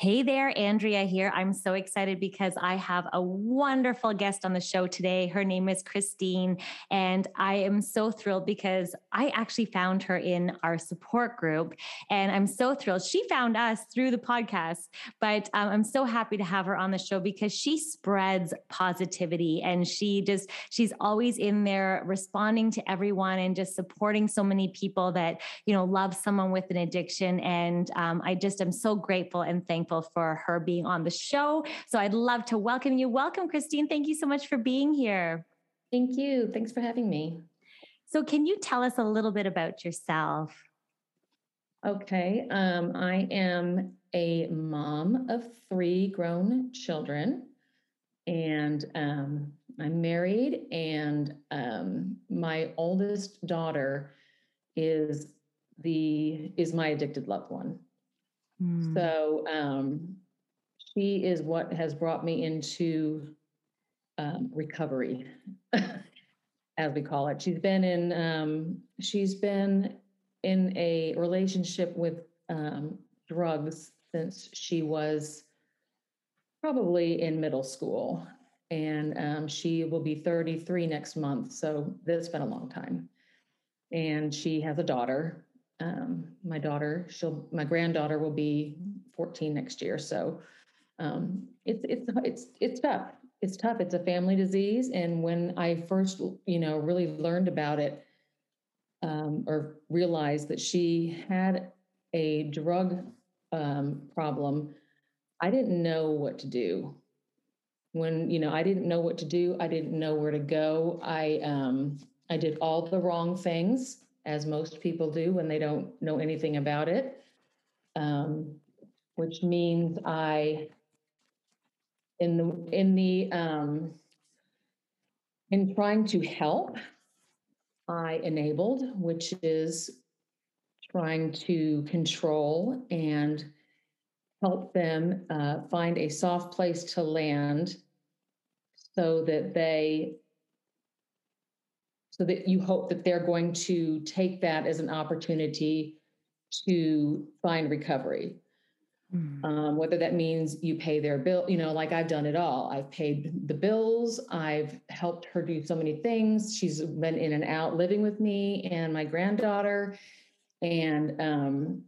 Hey there, Andrea here. I'm so excited because I have a wonderful guest on the show today. Her name is Christine, and I am so thrilled because I actually found her in our support group, and I'm so thrilled. She found us through the podcast, but um, I'm so happy to have her on the show because she spreads positivity and she just, she's always in there responding to everyone and just supporting so many people that, you know, love someone with an addiction. And um, I just am so grateful and thankful thankful for her being on the show. So I'd love to welcome you. Welcome, Christine. Thank you so much for being here. Thank you. Thanks for having me. So, can you tell us a little bit about yourself? Okay. Um, I am a mom of three grown children, and um, I'm married, and um, my oldest daughter is the is my addicted loved one. Mm. So um, she is what has brought me into um, recovery, as we call it. She's been in um, she's been in a relationship with um, drugs since she was probably in middle school, and um, she will be 33 next month. So that's been a long time. And she has a daughter um, my daughter, she'll, my granddaughter will be 14 next year. So um, it's it's it's it's tough. It's tough. It's a family disease, and when I first, you know, really learned about it, um, or realized that she had a drug um, problem, I didn't know what to do. When you know, I didn't know what to do. I didn't know where to go. I um, I did all the wrong things as most people do when they don't know anything about it, um, which means I, in the in the um, in trying to help, I enabled, which is trying to control and help them uh, find a soft place to land so that they so that you hope that they're going to take that as an opportunity to find recovery. Mm. Um, whether that means you pay their bill, you know, like I've done it all. I've paid the bills. I've helped her do so many things. She's been in and out living with me and my granddaughter, and um,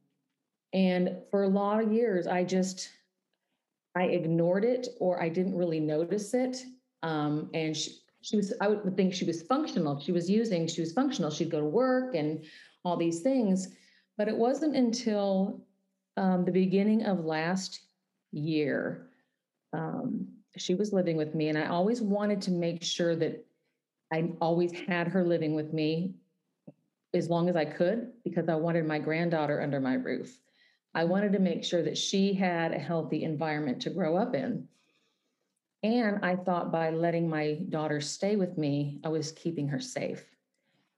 and for a lot of years, I just I ignored it or I didn't really notice it. Um, and she, she was i would think she was functional. She was using she was functional. She'd go to work and all these things. But it wasn't until um, the beginning of last year um, she was living with me. And i always wanted to make sure that i always had her living with me as long as i could because i wanted my granddaughter under my roof. I wanted to make sure that she had a healthy environment to grow up in and I thought by letting my daughter stay with me, I was keeping her safe.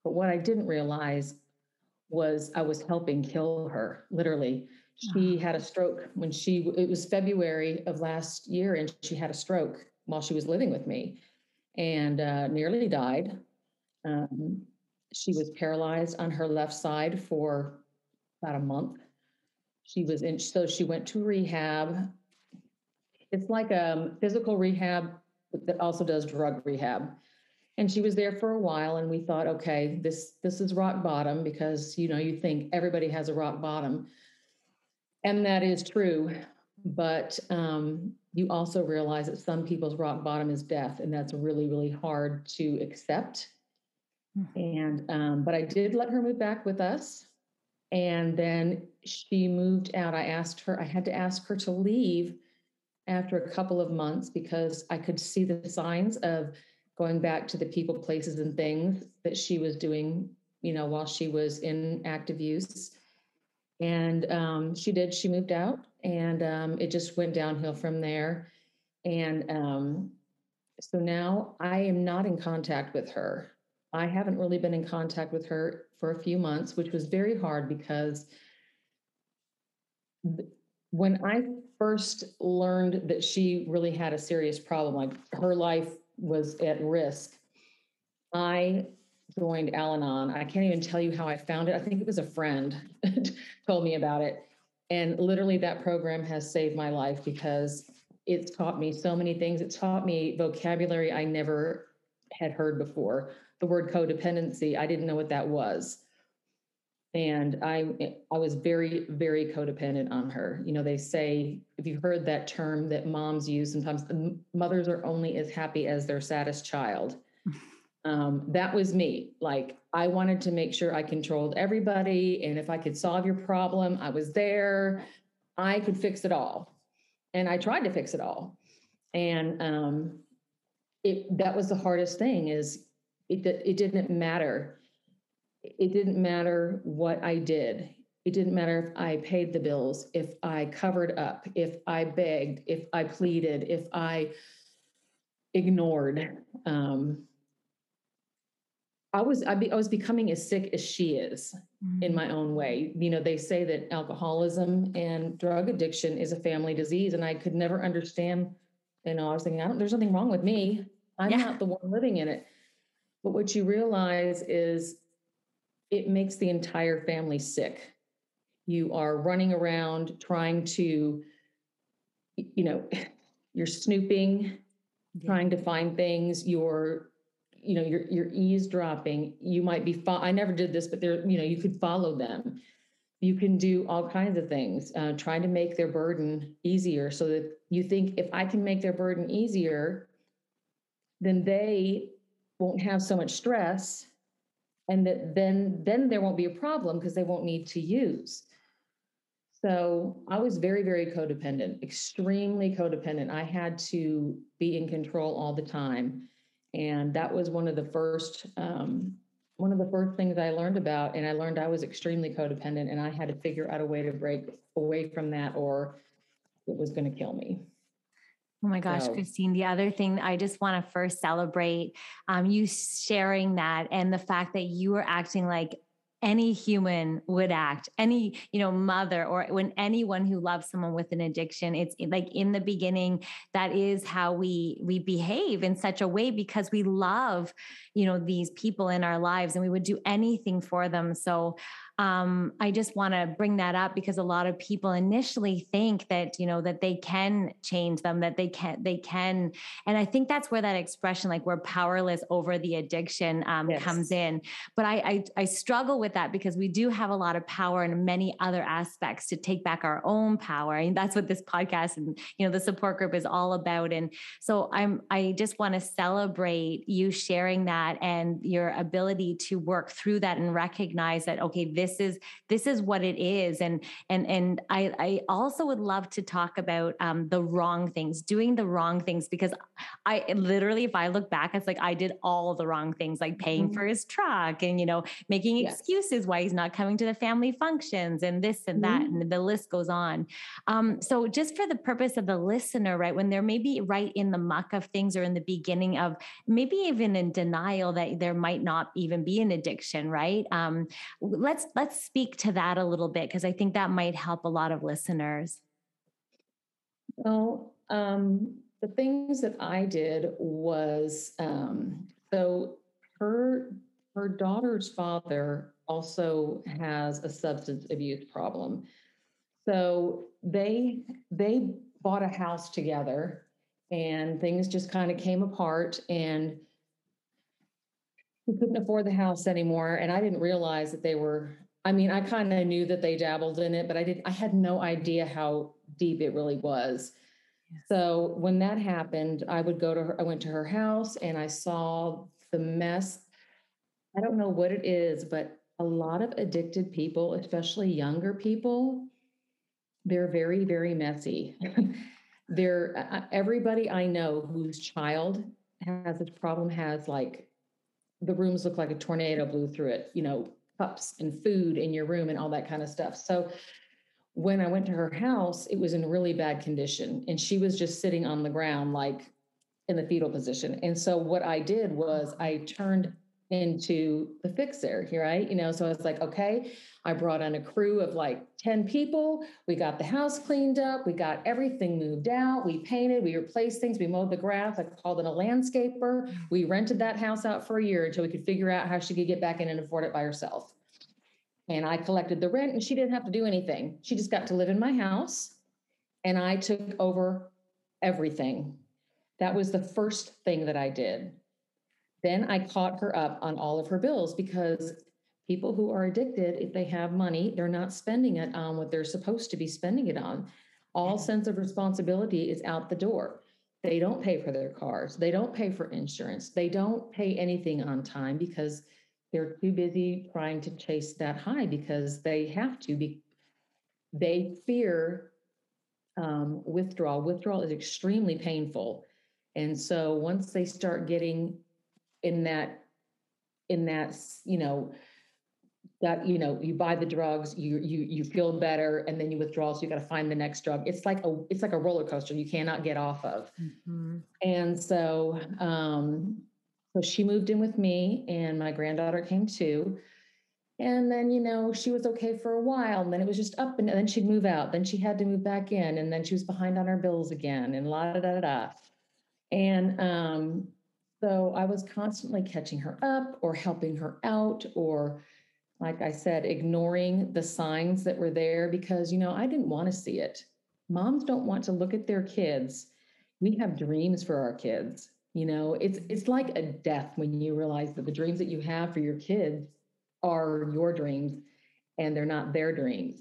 But what I didn't realize was I was helping kill her, literally. She had a stroke when she, it was February of last year, and she had a stroke while she was living with me and uh, nearly died. Um, she was paralyzed on her left side for about a month. She was in, so she went to rehab it's like a um, physical rehab that also does drug rehab. And she was there for a while, and we thought, okay, this this is rock bottom because you know you think everybody has a rock bottom, and that is true. but um, you also realize that some people's rock bottom is death, and that's really, really hard to accept. And um, but I did let her move back with us, and then she moved out. I asked her. I had to ask her to leave after a couple of months because I could see the signs of going back to the people, places, and things that she was doing. You know, while she was in active use. And um, she did, she moved out and um, it just went downhill from there. And um, so now I am not in contact with her. I haven't really been in contact with her for a few months, which was very hard because when I first learned that she really had a serious problem, like her life was at risk, I joined Al Anon. I can't even tell you how I found it. I think it was a friend told me about it. And literally, that program has saved my life because it's taught me so many things. It taught me vocabulary I never had heard before. The word codependency, I didn't know what that was. And I I was very, very codependent on her. You know, they say, if you've heard that term that moms use, sometimes mothers are only as happy as their saddest child um, that was me. Like I wanted to make sure I controlled everybody, and if I could solve your problem, I was there. I could fix it all, and I tried to fix it all. And um, it that was the hardest thing. Is it it didn't matter. It didn't matter what I did. It didn't matter if I paid the bills, if I covered up, if I begged, if I pleaded, if I ignored. Um, I was I, be, I was becoming as sick as she is mm-hmm. in my own way. You know, they say that alcoholism and drug addiction is a family disease, and I could never understand. You know, I was thinking, I don't. There's nothing wrong with me. I'm yeah. not the one living in it. But what you realize is, it makes the entire family sick. You are running around trying to, you know, you're snooping, yeah. trying to find things. You're you know you're you're eavesdropping you might be fo- i never did this but there you know you could follow them you can do all kinds of things uh, trying to make their burden easier so that you think if i can make their burden easier then they won't have so much stress and that then then there won't be a problem because they won't need to use so i was very very codependent extremely codependent i had to be in control all the time and that was one of the first um, one of the first things I learned about. And I learned I was extremely codependent, and I had to figure out a way to break away from that, or it was going to kill me. Oh my gosh, so. Christine. The other thing I just want to first celebrate um, you sharing that and the fact that you were acting like any human would act any you know mother or when anyone who loves someone with an addiction it's like in the beginning that is how we we behave in such a way because we love you know these people in our lives and we would do anything for them so um, I just want to bring that up because a lot of people initially think that you know that they can change them, that they can they can, and I think that's where that expression like we're powerless over the addiction um, yes. comes in. But I, I I struggle with that because we do have a lot of power in many other aspects to take back our own power, and that's what this podcast and you know the support group is all about. And so I'm I just want to celebrate you sharing that and your ability to work through that and recognize that okay this is this is what it is and and and i i also would love to talk about um, the wrong things doing the wrong things because i literally if i look back it's like i did all the wrong things like paying mm-hmm. for his truck and you know making yes. excuses why he's not coming to the family functions and this and that mm-hmm. and the list goes on um, so just for the purpose of the listener right when they're maybe right in the muck of things or in the beginning of maybe even in denial that there might not even be an addiction right um, let's let's speak to that a little bit because I think that might help a lot of listeners. Well, um, the things that I did was um, so her her daughter's father also has a substance abuse problem. So they they bought a house together and things just kind of came apart and we couldn't afford the house anymore and i didn't realize that they were I mean, I kind of knew that they dabbled in it, but I didn't, I had no idea how deep it really was. So when that happened, I would go to her, I went to her house and I saw the mess. I don't know what it is, but a lot of addicted people, especially younger people, they're very, very messy. they're uh, uh, everybody I know whose child has this problem has like the rooms look like a tornado blew through it, you know, cups and food in your room and all that kind of stuff. So when I went to her house, it was in really bad condition and she was just sitting on the ground, like in the fetal position. And so what I did was I turned into the fixer, right? You know, so I was like, okay, I brought on a crew of like 10 people. We got the house cleaned up. We got everything moved out. We painted, we replaced things, we mowed the grass. I called in a landscaper. We rented that house out for a year until we could figure out how she could get back in and afford it by herself. And I collected the rent and she didn't have to do anything. She just got to live in my house and I took over everything. That was the first thing that I did. Then I caught her up on all of her bills because people who are addicted, if they have money, they're not spending it on what they're supposed to be spending it on. All sense of responsibility is out the door. They don't pay for their cars. They don't pay for insurance. They don't pay anything on time because they're too busy trying to chase that high because they have to be. They fear um, withdrawal. Withdrawal is extremely painful. And so once they start getting in that, in that, you know, that you know you buy the drugs you you you feel better and then you withdraw so you got to find the next drug. It's like a it's like a roller coaster you cannot get off of. Mm-hmm. and so um so she moved in with me and my granddaughter came too. And then you know she was okay for a while and then it was just up and then she'd move out then she had to move back in and then she was behind on her bills again and la da da da and um so i was constantly catching her up or helping her out or like I said, ignoring the signs that were there because, you know, I didn't want to see it. Moms don't want to look at their kids. We have dreams for our kids. You know, it's it's like a death when you realize that the dreams that you have for your kids are your dreams and they're not their dreams.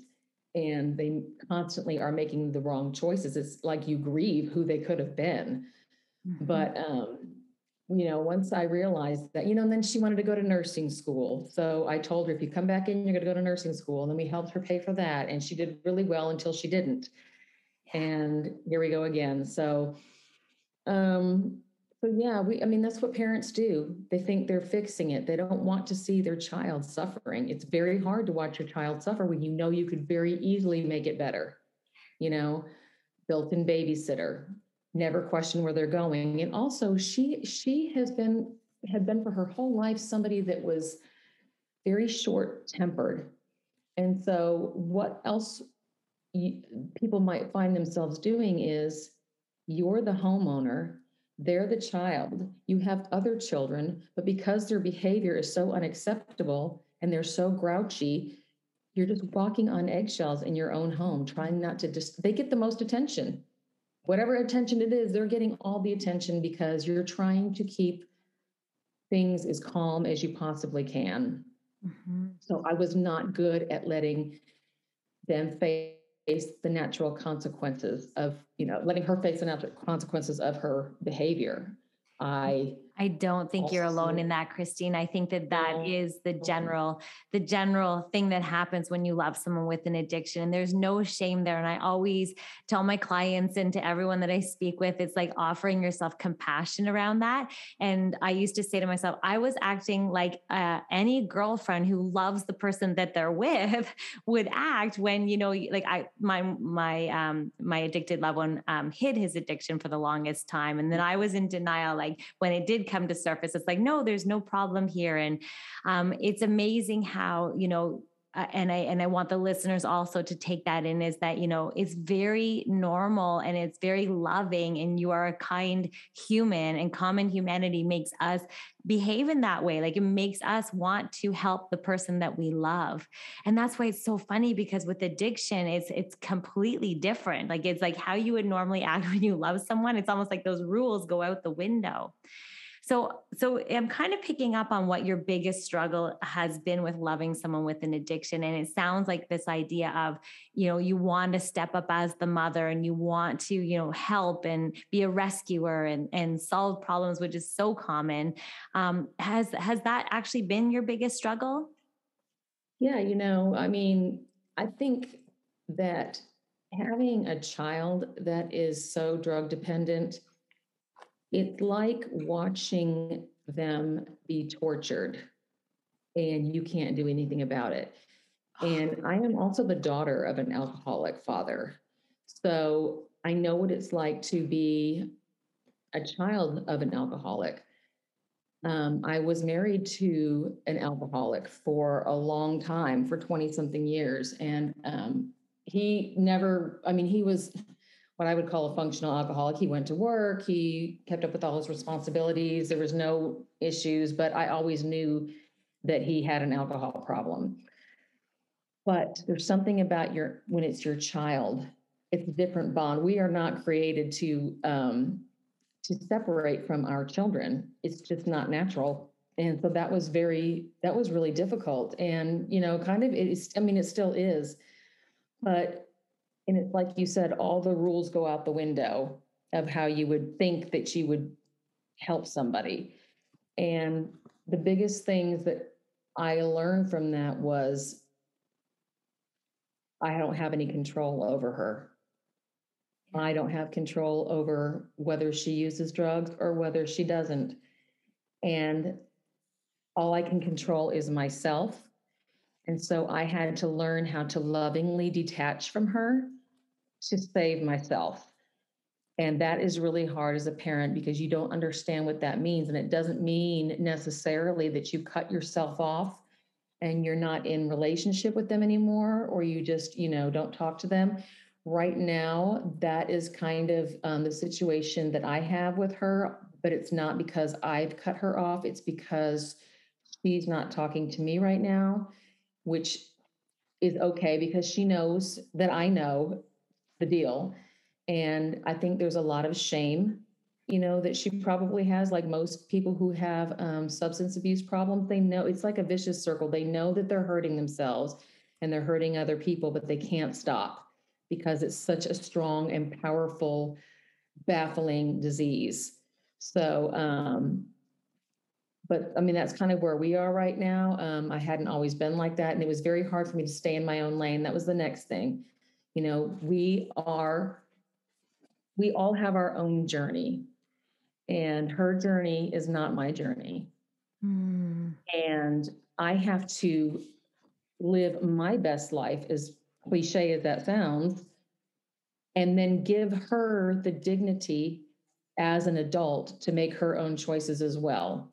And they constantly are making the wrong choices. It's like you grieve who they could have been. Mm-hmm. But um, you know, once I realized that, you know, and then she wanted to go to nursing school. So I told her, if you come back in, you're going to go to nursing school. And then we helped her pay for that. And she did really well until she didn't. And here we go again. So, um, so yeah, we, I mean, that's what parents do. They think they're fixing it. They don't want to see their child suffering. It's very hard to watch your child suffer when you know you could very easily make it better. You know, built-in babysitter, never question where they're going. And also she she has been had been for her whole life somebody that was very short tempered. And so what else you, people might find themselves doing is you're the homeowner, they're the child, you have other children, but because their behavior is so unacceptable and they're so grouchy, you're just walking on eggshells in your own home, trying not to just, they get the most attention whatever attention it is, they're getting all the attention because you're trying to keep things as calm as you possibly can. Mm-hmm. So I was not good at letting them face the natural consequences of, you know, letting her face the natural consequences of her behavior. I I don't think you're alone in that, Christine. I think that that is the general, the general thing that happens when you love someone with an addiction. And there's no shame there. And I always tell my clients and to everyone that I speak with, it's like offering yourself compassion around that. And I used to say to myself, I was acting like uh, any girlfriend who loves the person that they're with would act when you know, like I my my um my addicted loved one um, hid his addiction for the longest time, and then I was in denial. Like when it did come to surface it's like no there's no problem here. And um, it's amazing how you know uh, and I and I want the listeners also to take that in is that you know it's very normal and it's very loving and you are a kind human and common humanity makes us behave in that way. Like it makes us want to help the person that we love. And that's why it's so funny because with addiction it's it's completely different. Like it's like how you would normally act when you love someone it's almost like those rules go out the window So, so I'm kind of picking up on what your biggest struggle has been with loving someone with an addiction. And it sounds like this idea of, you know, you want to step up as the mother and you want to, you know, help and be a rescuer and, and solve problems, which is so common. Um, has, has that actually been your biggest struggle? Yeah, you know, I mean, I think that having a child that is so drug dependent, it's like watching them be tortured and you can't do anything about it. And I am also the daughter of an alcoholic father. So I know what it's like to be a child of an alcoholic. Um, I was married to an alcoholic for a long time, for 20 something years. And um, he never, I mean, he was what I would call a functional alcoholic. He went to work, he kept up with all his responsibilities. There was no issues, but I always knew that he had an alcohol problem. But there's something about your when it's your child, it's a different bond. We are not created to um, to separate from our children. It's just not natural. And so that was very that was really difficult. And you know, kind of it's I mean, it still is. But and it's like you said, all the rules go out the window of how you would think that you would help somebody. And the biggest things that I learned from that was I don't have any control over her. I don't have control over whether she uses drugs or whether she doesn't. And all I can control is myself and so I had to learn how to lovingly detach from her to save myself. And that is really hard as a parent because you don't understand what that means. And it doesn't mean necessarily that you cut yourself off and you're not in relationship with them anymore or you just, you know, don't talk to them. Right now, that is kind of um, the situation that I have with her, but it's not because I've cut her off. It's because she's not talking to me right now which is okay because she knows that I know the deal. And I think there's a lot of shame, you know, that she probably has, like most people who have um, substance abuse problems. They know it's like a vicious circle. They know that they're hurting themselves and they're hurting other people, but they can't stop because it's such a strong and powerful, baffling disease. So, um, but I mean, that's kind of where we are right now. Um, I hadn't always been like that. And it was very hard for me to stay in my own lane. That was the next thing. You know, we are, we all have our own journey. And her journey is not my journey. Mm. And I have to live my best life, as cliche as that sounds, and then give her the dignity as an adult to make her own choices as well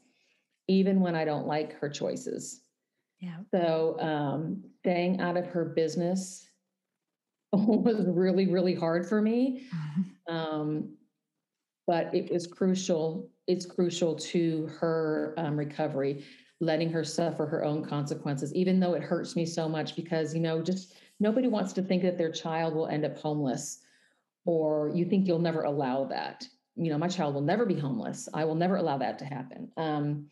even when I don't like her choices. Yeah. So um, staying out of her business was really, really hard for me. Mm-hmm. Um, but it was crucial. It's crucial to her um, recovery, letting her suffer her own consequences, even though it hurts me so much because, you know, just nobody wants to think that their child will end up homeless or you think you'll never allow that. You know, my child will never be homeless. I will never allow that to happen. Um,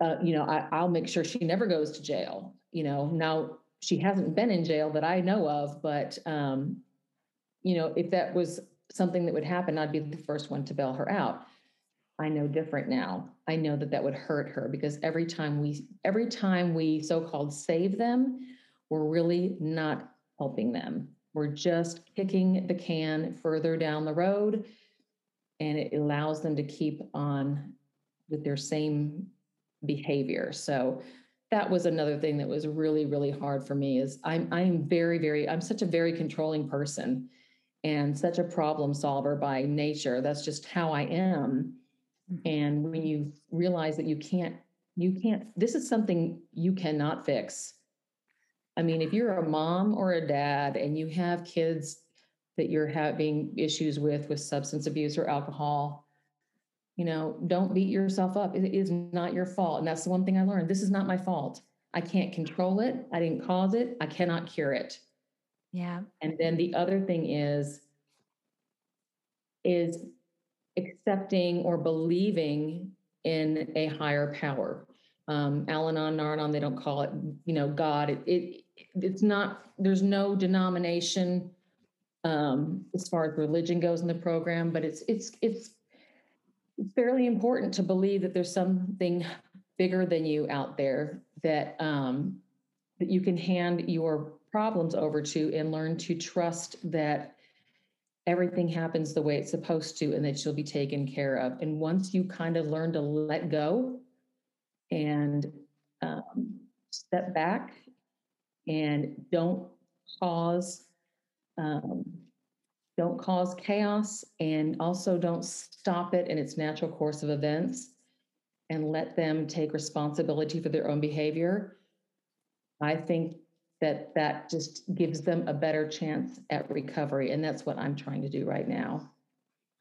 uh, you know, I, I'll make sure she never goes to jail. You know, now she hasn't been in jail that I know of, but um, you know, if that was something that would happen, I'd be the first one to bail her out. I know different now. I know that that would hurt her because every time we every time we so-called save them, we're really not helping them. We're just kicking the can further down the road and it allows them to keep on with their same behavior. So that was another thing that was really, really hard for me is I'm I'm very, very, I'm such a very controlling person and such a problem solver by nature. That's just how I am. Mm-hmm. And when you realize that you can't, you can't, this is something you cannot fix. I mean, if you're a mom or a dad and you have kids that you're having issues with with substance abuse or alcohol, you know, don't beat yourself up. It is not your fault. And that's the one thing I learned. This is not my fault. I can't control it. I didn't cause it. I cannot cure it. Yeah. And then the other thing is, is accepting or believing in a higher power. Um, Al-Anon, Nar-Anon, they don't call it, you know, God. It, it it's not. There's no denomination um, as far as religion goes in the program, but it's it's it's fairly important to believe that there's something bigger than you out there that um, that you can hand your problems over to and learn to trust that everything happens the way it's supposed to and that you'll be taken care of. And once you kind of learn to let go and um, step back and don't cause um, don't cause chaos and also don't stop it in its natural course of events and let them take responsibility for their own behavior. I think that that just gives them a better chance at recovery and that's what i'm trying to do right now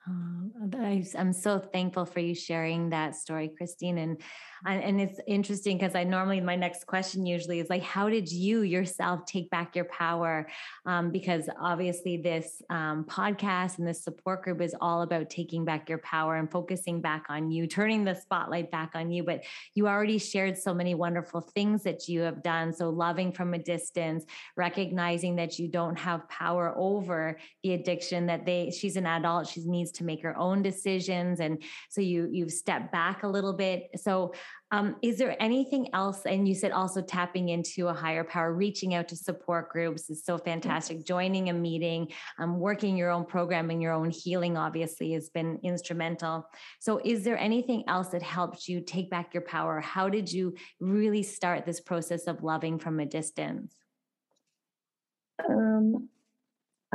um, I, am so thankful for you sharing that story, Christine. And and it's interesting because I normally my next question usually is like, how did you yourself take back your power? Um, because obviously this um, podcast and this support group is all about taking back your power and focusing back on you, turning the spotlight back on you. But you already shared so many wonderful things that you have done. So loving from a distance, recognizing that you don't have power over the addiction. That they she's an adult, she needs to make your own decisions and so you you've stepped back a little bit. So um, is there anything else and you said also tapping into a higher power reaching out to support groups is so fantastic. Joining a meeting um, working your own programming your own healing obviously has been instrumental. So is there anything else that helped you take back your power? How did you really start this process of loving from a distance? Um,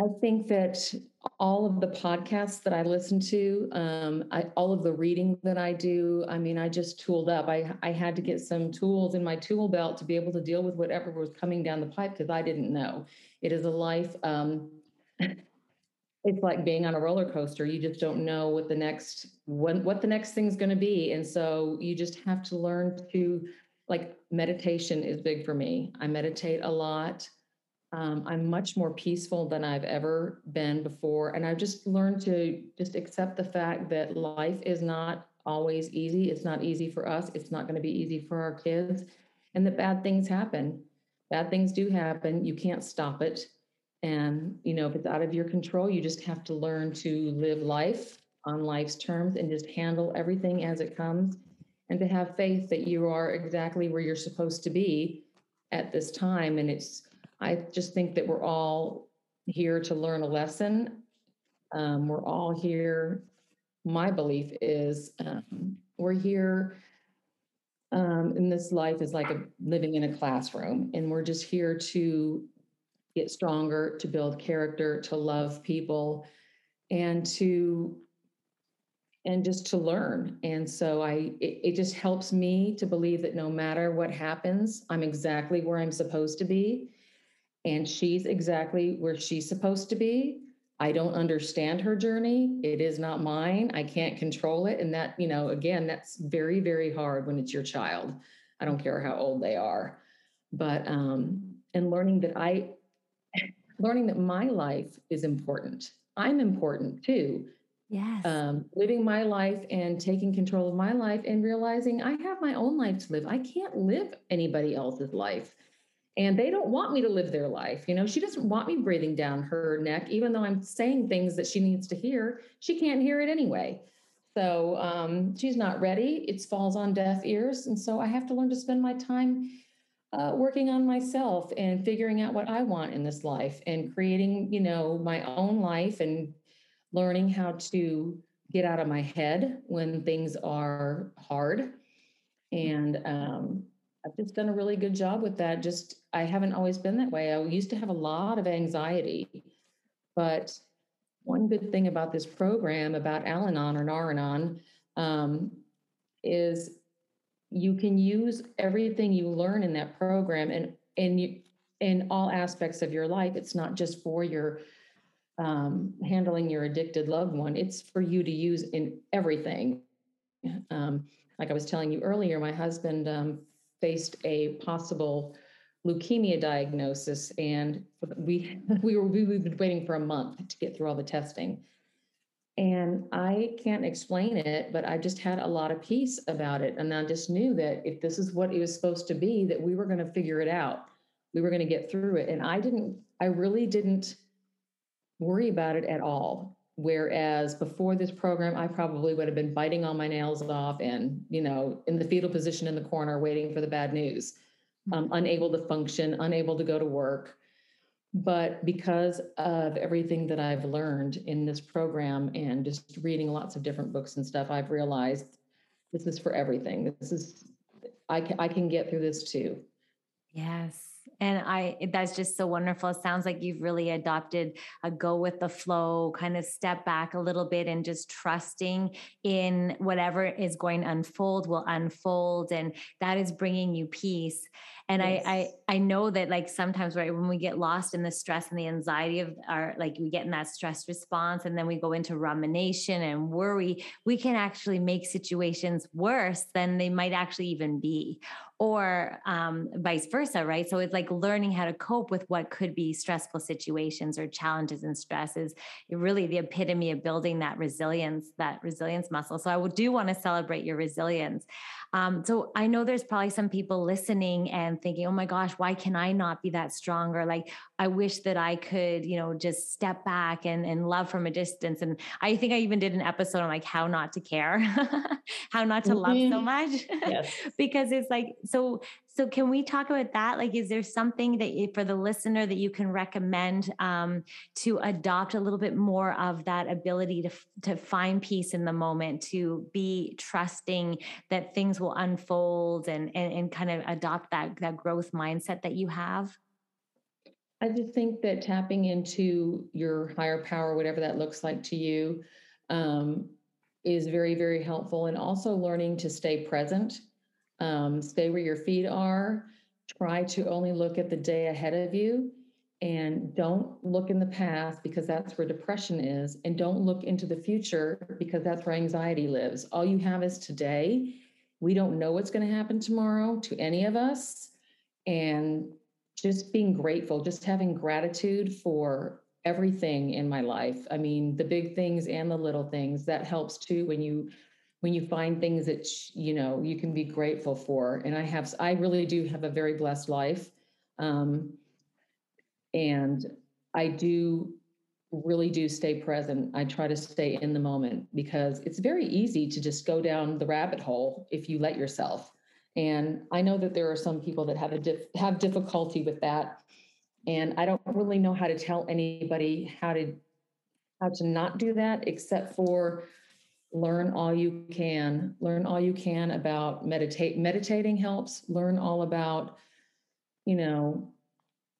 I think that all of the podcasts that I listen to, um, I, all of the reading that I do, I mean, I just tooled up. I, I had to get some tools in my tool belt to be able to deal with whatever was coming down the pipe because I didn't know. It is a life. Um, it's like being on a roller coaster. You just don't know what the next when, what the next thing's going to be, and so you just have to learn to like meditation is big for me. I meditate a lot. Um, I'm much more peaceful than I've ever been before. And I've just learned to just accept the fact that life is not always easy. It's not easy for us. It's not going to be easy for our kids. And that bad things happen. Bad things do happen. You can't stop it. And, you know, if it's out of your control, you just have to learn to live life on life's terms and just handle everything as it comes and to have faith that you are exactly where you're supposed to be at this time. And it's, I just think that we're all here to learn a lesson. Um, we're all here. My belief is um, we're here. Um, and this life is like a, living in a classroom, and we're just here to get stronger, to build character, to love people, and to and just to learn. And so I it, it just helps me to believe that no matter what happens, I'm exactly where I'm supposed to be and she's exactly where she's supposed to be. I don't understand her journey. It is not mine. I can't control it. And that, you know, again, that's very, very hard when it's your child. I don't care how old they are. But, um, and learning that I, learning that my life is important. I'm important too. Yes. Um, living my life and taking control of my life and realizing I have my own life to live. I can't live anybody else's life and they don't want me to live their life. You know, she doesn't want me breathing down her neck, even though I'm saying things that she needs to hear. She can't hear it anyway. So um, she's not ready. It falls on deaf ears. And so I have to learn to spend my time uh, working on myself and figuring out what I want in this life and creating, you know, my own life and learning how to get out of my head when things are hard. And um, I've just done a really good job with that. Just I haven't always been that way. I used to have a lot of anxiety, but one good thing about this program, about Al-Anon or Nar-Anon, um, is you can use everything you learn in that program and you in all aspects of your life. It's not just for your um, handling your addicted loved one. It's for you to use in everything. Um, like I was telling you earlier, my husband um, faced a possible leukemia diagnosis, and we we were we, we've been waiting for a month to get through all the testing. And I can't explain it, but I just had a lot of peace about it. And I just knew that if this is what it was supposed to be, that we were going to figure it out. We were going to get through it. And I didn't, I really didn't worry about it at all. Whereas before this program, I probably would have been biting all my nails off and, you know, in the fetal position in the corner, waiting for the bad news, um, unable to function, unable to go to work. But because of everything that I've learned in this program and just reading lots of different books and stuff, I've realized this is for everything. This is, I can, I can get through this too. Yes. And I, that's just so wonderful. It sounds like you've really adopted a go with the flow, kind of step back a little bit and just trusting in whatever is going to unfold will unfold. And that is bringing you peace. And yes. I, I, I know that like sometimes, right, when we get lost in the stress and the anxiety of our, like we get in that stress response and then we go into rumination and worry, we can actually make situations worse than they might actually even be or um, vice versa, right? So it's like learning how to cope with what could be stressful situations or challenges and stresses. Really, the epitome of building that resilience, that resilience muscle. So I do want to celebrate your resilience. Um, so I know there's probably some people listening and thinking, "Oh my gosh, why can I not be that stronger?" Like I wish that I could, you know, just step back and and love from a distance. And I think I even did an episode on like how not to care, how not to mm-hmm. love so mm-hmm. much, yes. because it's like so so can we talk about that? Like is there something that you, for the listener that you can recommend um, to adopt a little bit more of that ability to to find peace in the moment to be trusting that things will unfold and and, and kind of adopt that that growth mindset that you have? I just think that tapping into your higher power whatever that looks like to you um, is very very helpful and also learning to stay present um, stay where your feet are. Try to only look at the day ahead of you and don't look in the past because that's where depression is. And don't look into the future because that's where anxiety lives. All you have is today. We don't know what's going to happen tomorrow to any of us. And just being grateful, just having gratitude for everything in my life. I mean, the big things and the little things that helps too when you when you find things that you know you can be grateful for. And i have i really do have a very blessed life um, and i do really do stay present. I try to stay in the moment because it's very easy to just go down the rabbit hole if you let yourself. And i know that there are some people that have a dif- have difficulty with that. And i don't really know how to tell anybody how to how to not do that except for learn all you can. Learn all you can about meditate meditating helps. Learn all about you know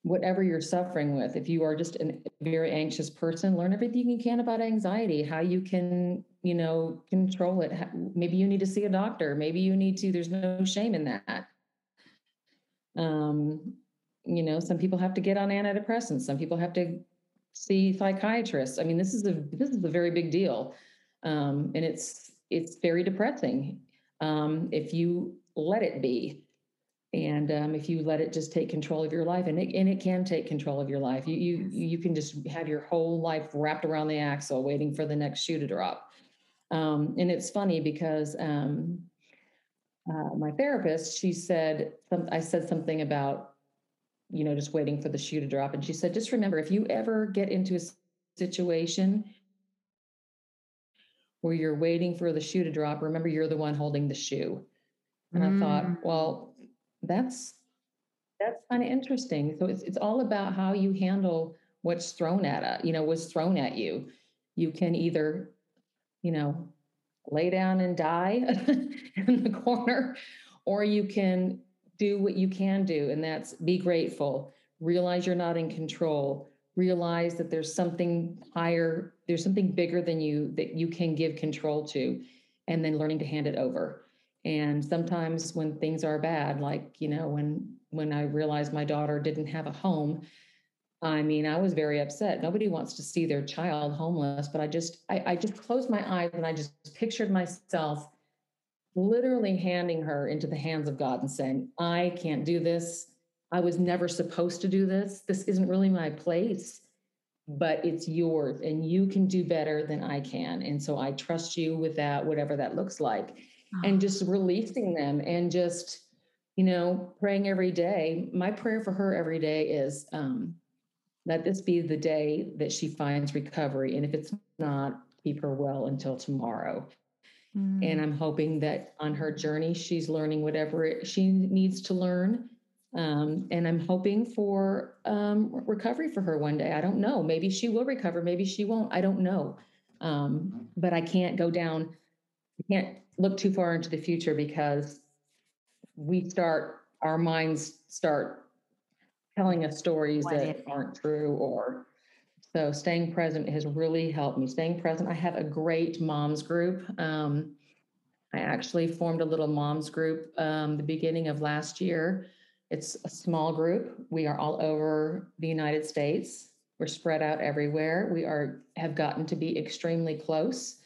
whatever you're suffering with. If you are just a very anxious person learn everything you can about anxiety how you can you know control it. Maybe you need to see a doctor. Maybe you need to there's no shame in that. Um you know some people have to get on antidepressants. Some people have to see psychiatrists. I mean this is a this is a very big deal um, and it's it's very depressing. Um, if you let it be and um, if you let it just take control of your life and it, and it can take control of your life. You, you you can just have your whole life wrapped around the axle waiting for the next shoe to drop. Um, and it's funny because um, uh, my therapist she said some, i said something about you know just waiting for the shoe to drop. And she said just remember if you ever get into a situation where you're waiting for the shoe to drop, remember you're the one holding the shoe. And mm. I thought, mm. well, that's that's kind of interesting. So it's it's all about how you handle what's thrown at it, you know, what's thrown at you. You can either, you know, lay down and die in the corner, or you can do what you can do, and that's be grateful, realize you're not in control, realize that there's something higher, there's something bigger than you that you can give control to, and then learning to hand it over. And sometimes when things are bad, like, you know, when when I realized my daughter didn't have a home, I mean, I was very upset. Nobody wants to see their child homeless, but I just I, I just closed my eyes and I just pictured myself literally handing her into the hands of God and saying, I can't do this. I was never supposed to do this. This isn't really my place. but it's yours and you can do better than I can. And so I trust you with that, whatever that looks like. Oh. And just releasing them and just, you know, praying every day. My prayer for her every day is um, let this be the day that she finds recovery. And if it's not, keep her well until tomorrow. Mm. And I'm hoping that on her journey, she's learning whatever she needs to learn um, and I'm hoping for um, recovery for her one day. I don't know. Maybe she will recover. Maybe she won't. I don't know. Um, but I can't go down. I can't look too far into the future because we start, our minds start telling us stories what that aren't true or so staying present has really helped me. Staying present. I have a great moms group. Um, I actually formed a little moms group um, the beginning of last year it's a small group. We are all over the United States. We're spread out everywhere. We are have gotten to be extremely close.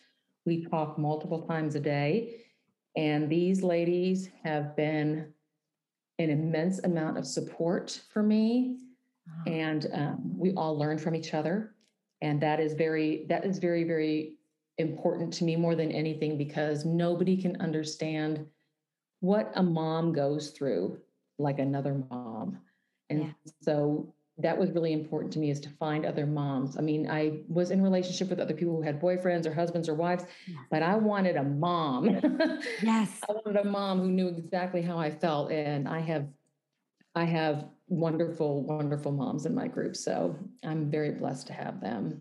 We talk multiple times a day. And these ladies have been an immense amount of support for me. And um, we all learn from each other. And that is very, that is very, very important to me more than anything because nobody can understand what a mom goes through like another mom. And yeah. so that was really important to me is to find other moms. I mean, I was in relationship with other people who had boyfriends or husbands or wives, yes. but I wanted a mom. yes. I wanted a mom who knew exactly how I felt. And I have I have wonderful, wonderful moms in my group. So I'm very blessed to have them.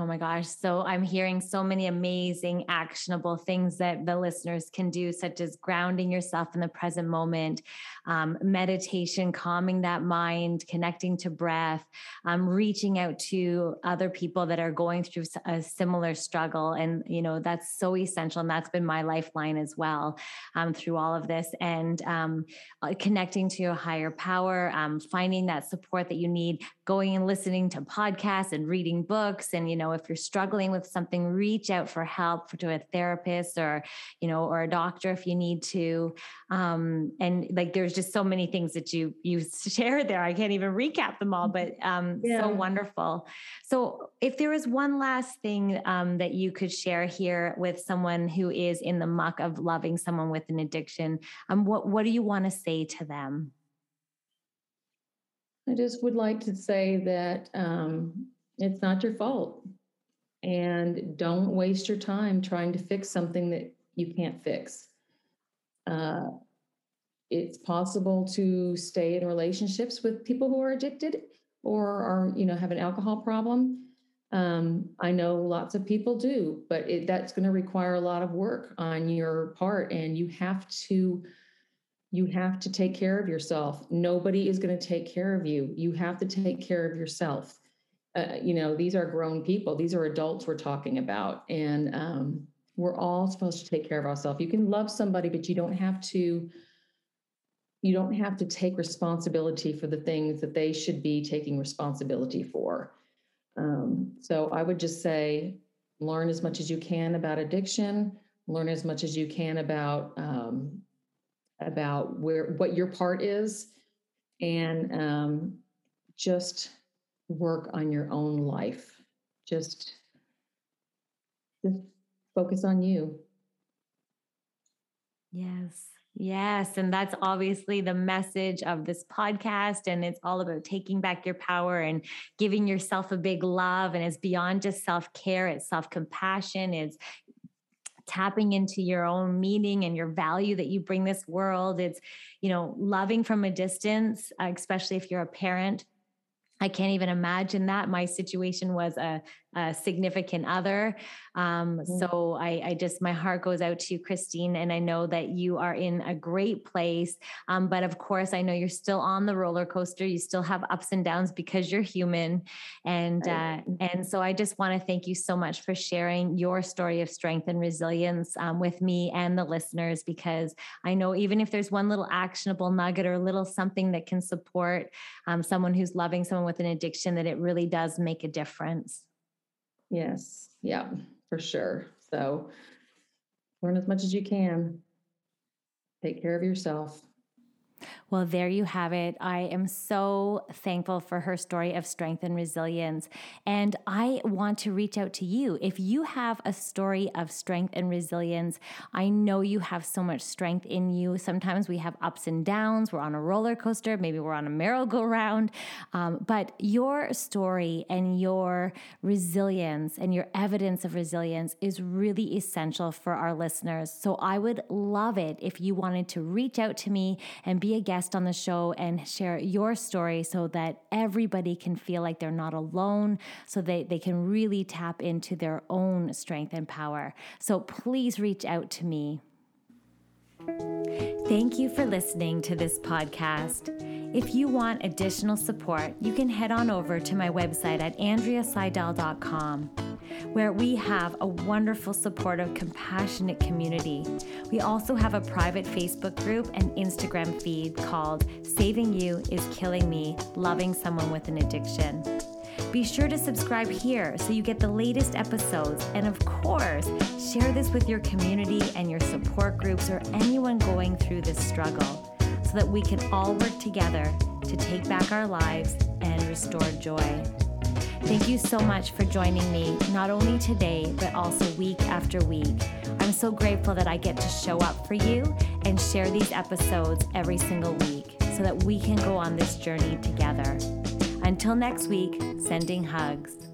Oh my gosh. So I'm hearing so many amazing, actionable things that the listeners can do, such as grounding yourself in the present moment, um, meditation, calming that mind, connecting to breath, um, reaching out to other people that are going through a similar struggle. And, you know, that's so essential. And that's been my lifeline as well um, through all of this. And um, uh, connecting to a higher power, um, finding that support that you need, going and listening to podcasts and reading books and, you know, know, if you're struggling with something, reach out for help for, to a therapist or, you know, or a doctor if you need to. Um, and like, there's just so many things that you, you shared there. I can't even recap them all, but um, yeah. so wonderful. So if there was one last thing um, that you could share here with someone who is in the muck of loving someone with an addiction, um, what, what do you want to say to them? I just would like to say that um, it's not your fault. And don't waste your time trying to fix something that you can't fix. Uh, it's possible to stay in relationships with people who are addicted or are, you know, have an alcohol problem. Um, I know lots of people do, but it, that's going to require a lot of work on your part, and you have to you have to take care of yourself. Nobody is going to take care of you. You have to take care of yourself uh, you know, these are grown people. These are adults we're talking about, and um, we're all supposed to take care of ourselves. You can love somebody, but you don't have to. You don't have to take responsibility for the things that they should be taking responsibility for. Um, so I would just say, learn as much as you can about addiction. Learn as much as you can about um, about where what your part is, and um, just work on your own life. Just, just focus on you. Yes. Yes. And that's obviously the message of this podcast. And it's all about taking back your power and giving yourself a big love. And it's beyond just self care, it's self compassion, it's tapping into your own meaning and your value that you bring this world. It's, you know, loving from a distance, uh, especially if you're a parent I can't even imagine that. My situation was a, a significant other. Um, mm-hmm. So I, I, just, my heart goes out to you, Christine, and I know that you are in a great place. Um, but of course, I know you're still on the roller coaster. You still have ups and downs because you're human. And, uh, and so I just want to thank you so much for sharing your story of strength and resilience um, with me and the listeners, because I know even if there's one little actionable nugget or a little something that can support um, someone who's loving someone with an addiction, that it really does make a difference. Yes. Yeah, for sure. So learn as much as you can. Take care of yourself. Well, there you have it. I am so thankful for her story of strength and resilience. And I want to reach out to you. If you have a story of strength and resilience, I know you have so much strength in you. Sometimes we have ups and downs. We're on a roller coaster, maybe we're on a merry-go-round. Um, but your story and your resilience and your evidence of resilience is really essential for our listeners. So I would love it if you wanted to reach out to me and be a guest on the show and share your story so that everybody can feel like they're not alone, so they, they can really tap into their own strength and power. So please reach out to me. Thank you for listening to this podcast. If you want additional support, you can head on over to my website at andreaseydel.com where we have a wonderful, supportive, compassionate community. We also have a private Facebook group and Instagram feed called Saving You is Killing Me Loving Someone with an Addiction. Be sure to subscribe here so you get the latest episodes. And of course, share this with your community and your support groups or anyone going through this struggle so that we can all work together to take back our lives and restore joy. Thank you so much for joining me, not only today, but also week after week. I'm so grateful that I get to show up for you and share these episodes every single week so that we can go on this journey together. Until next week, sending hugs.